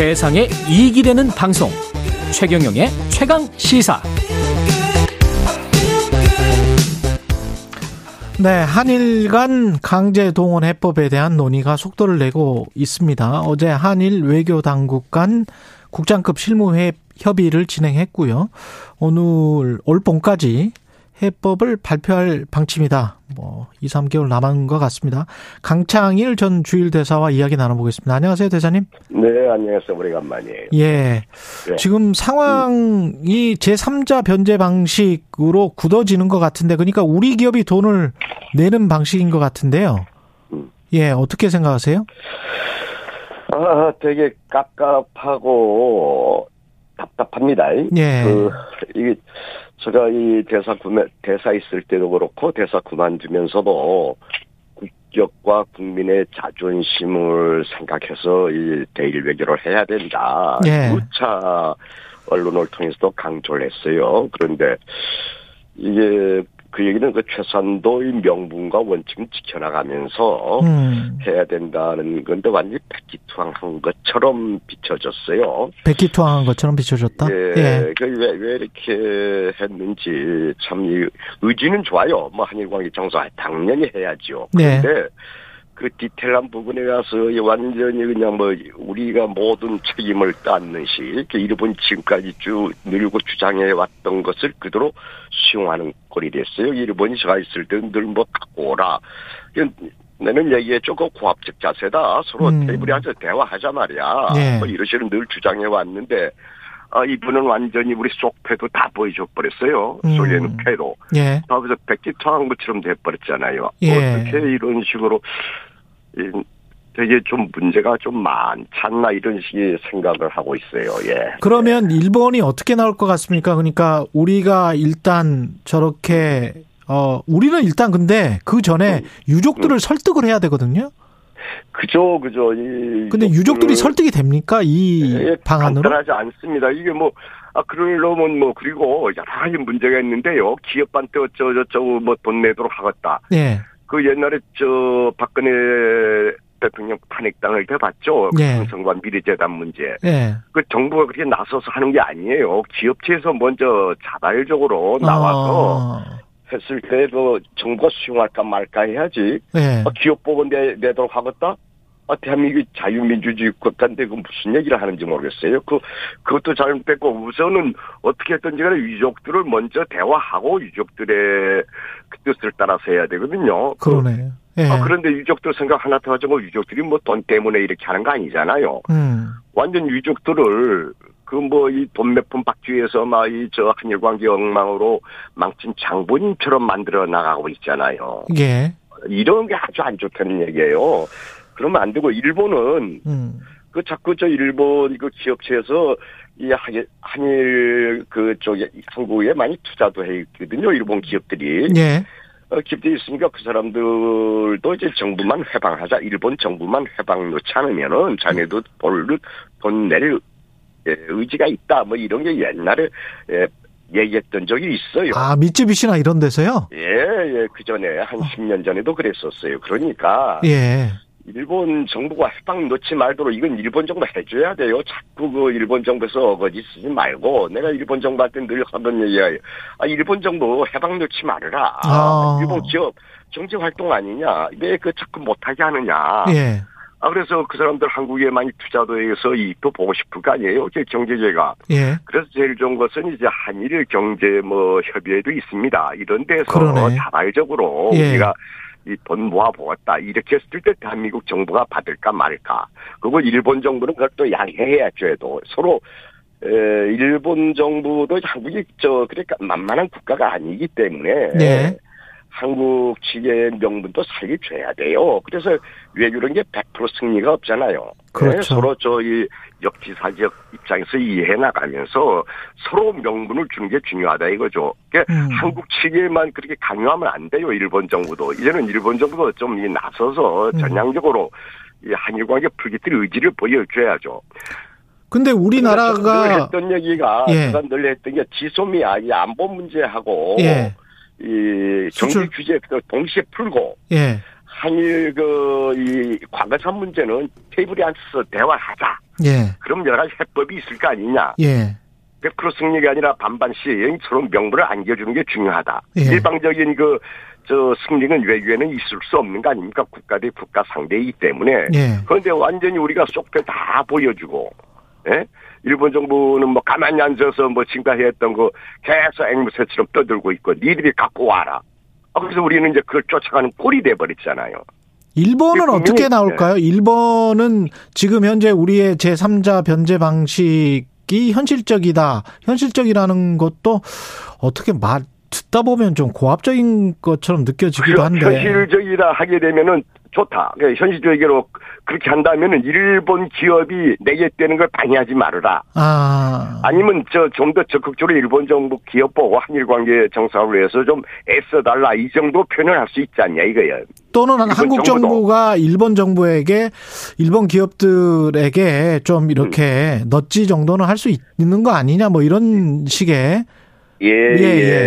세상에 이익이 되는 방송 최경영의 최강 시사 네, 한일 간 강제 동원 해법에 대한 논의가 속도를 내고 있습니다. 어제 한일 외교 당국 간 국장급 실무회 협의를 진행했고요. 오늘 올 봄까지 해법을 발표할 방침이다. 뭐 2, 3개월 남은 것 같습니다. 강창일 전 주일 대사와 이야기 나눠보겠습니다. 안녕하세요, 대사님. 네, 안녕하세요. 오래간만이에요. 예. 네. 지금 상황이 제3자 변제 방식으로 굳어지는 것 같은데, 그러니까 우리 기업이 돈을 내는 방식인 것 같은데요. 음. 예, 어떻게 생각하세요? 아, 되게 깝깝하고 답답합니다. 예. 그, 이게 제가 이 대사 구매, 대사 있을 때도 그렇고 대사 그만두면서도 국격과 국민의 자존심을 생각해서 이 대일 외교를 해야 된다. 예. 누차 언론을 통해서도 강조를 했어요. 그런데 이게 그 얘기는 그 최선도의 명분과 원칙을 지켜나가면서 음. 해야 된다는 건데 완전히 백기투항한 것처럼 비춰졌어요. 백기투항한 것처럼 비춰졌다? 예. 예. 그 왜, 왜 이렇게 했는지 참 의지는 좋아요. 뭐 한일 관계 정서 당연히 해야죠. 네. 그런데 네. 그 디테일한 부분에 가서 완전히 그냥 뭐 우리가 모든 책임을 따는 시 이렇게 일본 지금까지 쭉 늘고 주장해 왔던 것을 그대로 수용하는 꼴이 됐어요. 일본이 제가 있을 때늘뭐 갖고 오라. 나는 얘기했죠. 그 고압적 자세다. 서로 음. 테이블에 앉아 대화하자 말이야. 예. 뭐 이러시는 늘 주장해 왔는데 아, 이분은 완전히 우리 속패도 다 보여줘 버렸어요. 음. 소련 패로. 예. 다 그래서 백기통한 것처럼 돼버렸잖아요. 예. 어떻게 이런 식으로 되게 좀 문제가 좀 많지 않나 이런 식의 생각을 하고 있어요. 예. 그러면 일본이 어떻게 나올 것 같습니까? 그러니까 우리가 일단 저렇게 어 우리는 일단 근데 그 전에 음, 유족들을 음. 설득을 해야 되거든요. 그죠, 그죠. 이 근데 유족들이 설득이 됩니까 이 예, 방안으로? 간단하지 않습니다. 이게 뭐 아, 그러려면 뭐, 그리고 여러 가지 문제가 있는데요. 기업한테 어쩌고저쩌고 뭐 돈 내도록 하겠다. 예. 그 옛날에 저 박근혜 대통령 탄핵당을 해봤죠. 네. 삼성과 미래재단 문제. 네. 그 정부가 그렇게 나서서 하는 게 아니에요. 기업체에서 먼저 자발적으로 나와서 어. 했을 때도 정부가 수용할까 말까 해야지. 네. 아, 기업 보고 내, 내도록 하겠다? 아, 대한민국이 자유민주주의 국가인데 그 무슨 얘기를 하는지 모르겠어요. 그, 그것도 잘못됐고 우선은 어떻게 했든지 간에 유족들을 먼저 대화하고 유족들의 그 뜻을 따라서 해야 되거든요. 그러네. 예. 아, 그런데 유족들 생각 하나 더 하자고 유족들이 뭐 돈 때문에 이렇게 하는 거 아니잖아요. 음. 완전 유족들을 그 뭐 이 돈 몇 푼 받기 위해서 막 이 저 한일 관계 엉망으로 망친 장본인처럼 만들어 나가고 있잖아요. 예. 이런 게 아주 안 좋다는 얘기예요. 그러면 안 되고 일본은 음. 그 자꾸 저 일본 그 기업체에서 이 한일 그 쪽에 한국에 많이 투자도 해 있거든요. 일본 기업들이. 예. 어, 기업들이 있으니까 그 사람들도 이제 정부만 해방하자. 일본 정부만 해방 놓지 않으면은 자네도 돈을 돈낼 예, 의지가 있다. 뭐 이런 게 옛날에 예, 얘기했던 적이 있어요. 아, 미쯔비시나 이런 데서요? 예, 예. 그 전에 한 어. 10년 전에도 그랬었어요. 그러니까. 예. 일본 정부가 해방 놓지 말도록 이건 일본 정부 해줘야 돼요. 자꾸 그 일본 정부에서 어거지 쓰지 말고 내가 일본 정부한테 늘 하던 얘기야. 아 일본 정부 해방 놓지 말아라. 아. 일본 기업 정치 활동 아니냐. 왜 그 자꾸 못하게 하느냐. 예. 아 그래서 그 사람들 한국에 많이 투자도 해서 이익도 보고 싶을 거 아니에요. 제 경제제가. 예. 그래서 제일 좋은 것은 이제 한일 경제 뭐 협의회도 있습니다. 이런 데서 그러네. 자발적으로 예. 우리가 이 돈 모아보았다. 이렇게 했을 때 대한민국 정부가 받을까 말까. 그리고 일본 정부는 그걸 또 양해해야죠. 해도 서로 에, 일본 정부도 한국이 저 그러니까 만만한 국가가 아니기 때문에 네. 한국 측의 명분도 살려줘야 돼요. 그래서 외교는 게 100% 승리가 없잖아요. 그렇죠. 네, 서로 저희 역지사 지역 입장에서 이해해 나가면서 서로 명분을 주는 게 중요하다 이거죠. 그러니까 음. 한국 측에만 그렇게 강요하면 안 돼요. 일본 정부도 이제는 일본 정부도 좀 나서서 음. 전향적으로 이 한일 관계 풀기틀 의지를 보여줘야죠. 근데 우리나라가 늘 했던 얘기가 예. 늘 했던 게 지소미아 이 안보 문제하고 예. 이 경제 규제 동시에 풀고 예. 한일 그이 과거사 문제는 테이블에 앉아서 대화하자. 예. 그럼 여러 가지 해법이 있을 거 아니냐. 예. 100% 승리가 아니라 반반 시행 서로 명분을 안겨주는 게 중요하다. 예. 일방적인 그, 저, 승리는 외교에는 있을 수 없는 거 아닙니까? 국가 대 국가 상대이기 때문에. 예. 그런데 완전히 우리가 속배 다 보여주고, 예? 일본 정부는 뭐 가만히 앉아서 뭐 지금까지 했던 거 계속 앵무새처럼 떠들고 있고, 니들이 갖고 와라. 아, 그래서 우리는 이제 그걸 쫓아가는 꼴이 돼버렸잖아요. 일본은 어떻게 나올까요? 일본은 지금 현재 우리의 제3자 변제 방식이 현실적이다. 현실적이라는 것도 어떻게 말 듣다 보면 좀 고압적인 것처럼 느껴지기도 한데. 현실적이라 하게 되면은 좋다. 그러니까 현실적으로 그렇게 한다면은 일본 기업이 내겠다는 걸 방해하지 말아라. 아. 아니면 저 좀 더 적극적으로 일본 정부 기업 보고 한일 관계 정상을 위해서 좀 애써달라 이 정도 표현을 할 수 있지 않냐 이거예요. 또는 한국 정부도. 정부가 일본 정부에게 일본 기업들에게 좀 이렇게 넛지 정도는 할 수 있는 거 아니냐 뭐 이런 식의 예, 예,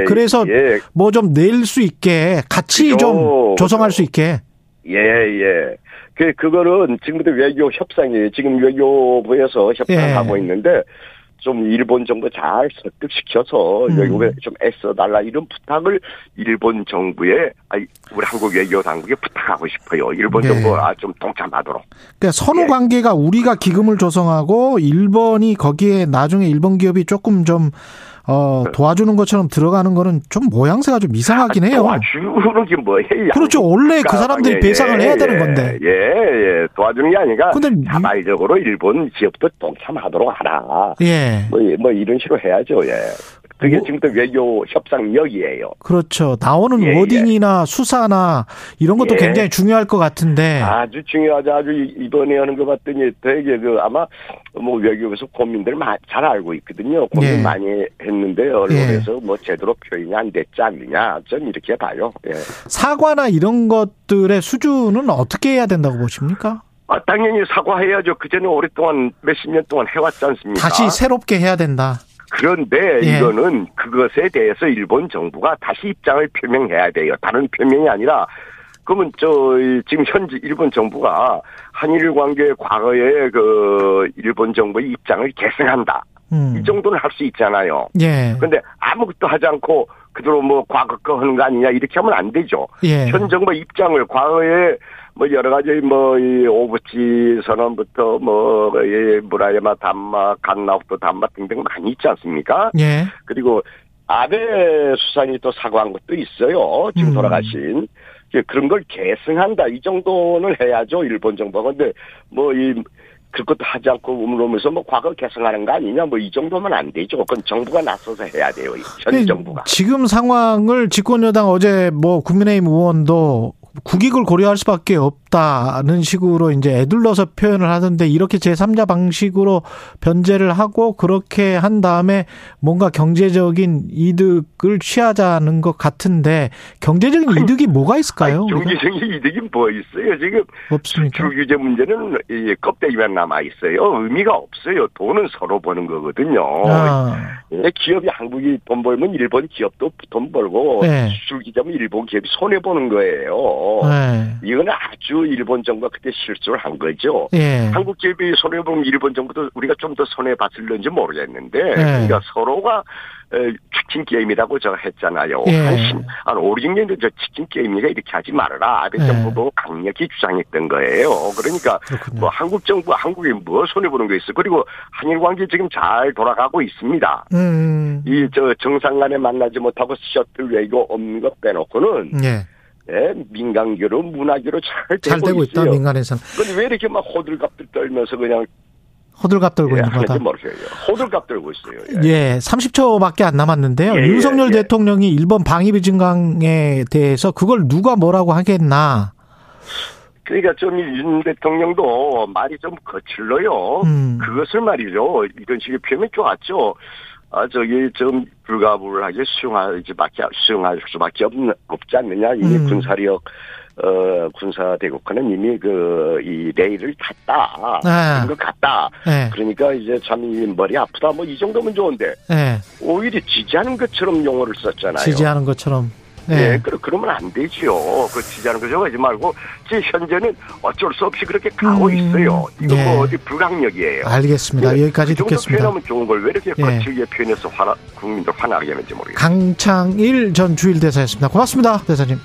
예. 그래서 예, 뭐좀 낼 수 있게 같이 그죠. 좀 조성할. 수 있게. 예, 예. 그, 그거는 지금부터 외교 협상이 지금 외교부에서 협상을 예. 하고 있는데 좀 일본 정부 잘 설득시켜서 음. 외국에 좀 애써달라 이런 부탁을 일본 정부에 아니 우리 한국 외교 당국에 부탁하고 싶어요. 일본 네. 정부가 좀 동참하도록. 그러니까 선후 예. 관계가 우리가 기금을 조성하고 일본이 거기에 나중에 일본 기업이 조금 좀 어, 도와주는 것처럼 들어가는 거는 좀 모양새가 좀 이상하긴 해요. 도와주는 게 뭐예요? 그렇죠. 원래 그 사람들이 예, 배상을 해야 되는 예, 건데. 예, 예. 도와주는 게 아니라 근데 미- 자발적으로 일본 기업도 동참하도록 하라. 예. 뭐, 뭐 이런 식으로 해야죠. 예. 그게 뭐- 지금부터 외교 협상력이에요. 그렇죠. 나오는 예, 워딩이나 수사나 이런 것도 예. 굉장히 중요할 것 같은데. 아주 중요하죠. 아주 이- 이번에 하는 거 봤더니 되게 그 아마 뭐 외교에서 고민들 마- 잘 알고 있거든요. 고민 예. 많이 했는데 언론에서 뭐 제대로 표현이 안 됐지 않느냐. 전 이렇게 봐요. 예. 사과나 이런 것들의 수준은 어떻게 해야 된다고 보십니까? 아, 당연히 사과해야죠. 그전에 오랫동안 몇십 년 동안 해왔지 않습니까? 다시 새롭게 해야 된다. 그런데 예. 이거는 그것에 대해서 일본 정부가 다시 입장을 표명해야 돼요. 다른 표명이 아니라 그러면 저 이, 지금 현재 일본 정부가 한일 관계 과거에 그 일본 정부의 입장을 계승한다. 음. 이 정도는 할 수 있잖아요. 예. 그런데 아무것도 하지 않고 그대로 뭐 과거 거 하는 거 아니냐 이렇게 하면 안 되죠. 예. 현 정부 입장을 과거에 뭐 여러 가지 뭐 이 오부치 선언부터 뭐이 무라야마 담마 간나옥도 담마 등등 많이 있지 않습니까? 예. 그리고 아베 수상이 또 사과한 것도 있어요. 지금 음. 돌아가신 그런 걸 계승한다 이 정도는 해야죠 일본 정부가 근데 뭐 이 그것도 하지 않고 우물우면서 뭐 과거 계승하는 거 아니냐 뭐 이 정도면 안 되죠. 그건 정부가 나서서 해야 돼요. 현 근데 정부가. 지금 상황을 집권여당 어제 뭐 국민의힘 의원도 국익을 고려할 수밖에 없다는 식으로 이제 애둘러서 표현을 하던데 이렇게 제3자 방식으로 변제를 하고 그렇게 한 다음에 뭔가 경제적인 이득을 취하자는 것 같은데 경제적인 이득이 뭐가 있을까요? 아니? 경제적인 이득이 뭐 있어요? 지금 없습니까? 수출 규제 문제는 이 껍데기만 남아 있어요. 의미가 없어요. 돈은 서로 버는 거거든요. 아, 예, 기업이 한국이 돈 벌면 일본 기업도 돈 벌고 네. 수출 규제면 일본 기업이 손해 보는 거예요. 네. 이거는 아주 일본 정부가 그때 실수를 한 거죠. 예. 한국 기업이 손해 보면 일본 정부도 우리가 좀 더 손해 봤을는지 모르겠는데 네. 그러니까 서로가 에, 치킨 게임이라고 저 했잖아요. 예. 한, 십, 한 5, 6년 전저 치킨 게임이니까 이렇게 하지 말아라. 아베 예. 정부도 강력히 주장했던 거예요. 그러니까 그렇군요. 뭐 한국 정부, 한국이 뭐 손해 보는 거 있어. 그리고 한일 관계 지금 잘 돌아가고 있습니다. 음. 이저 정상 간에 만나지 못하고 셔틀 외교 없는 것 빼놓고는 예. 예, 민간교로 문화교로 잘 되고, 잘 되고 있다 있어요. 민간에서는 근데 왜 이렇게 막 호들갑들 떨면서 그냥 호들갑 떨고 예, 있는 거다. 호들갑 떨고 있어요. 예. 예, 30초밖에 안 남았는데요. 예, 예, 윤석열 예. 대통령이 일본 방위비 증강에 대해서 그걸 누가 뭐라고 하겠나. 그러니까 좀 윤 대통령도 말이 좀 거칠러요. 음. 그것을 말이죠. 이런 식의 표현이 좋았죠. 아, 저기 좀 불가불하게 수용할 수밖에, 수용할 수밖에 없, 없지 않느냐. 이미 음. 군사력, 어, 군사대국화는 이미 그, 이 레일을 탔다. 아. 그런 것 같다. 예, 그러니까 이제 참 이 머리 아프다. 뭐 이 정도면 좋은데. 예. 오히려 지지하는 것처럼 용어를 썼잖아요. 지지하는 것처럼. 네. 예, 그러, 그러면 안 되지요. 그 지지하는 거죠. 하지 말고, 지 현재는 어쩔 수 없이 그렇게 가고 음, 있어요. 이거 예. 뭐 어디 불강력이에요. 알겠습니다. 예, 여기까지 그 듣겠습니다. 표현하면 좋은 걸 왜 이렇게 예. 거칠게 표현해서 화나, 국민들 화나게 하는지 모르겠어요. 강창일 전 주일대사였습니다. 고맙습니다, 대사님.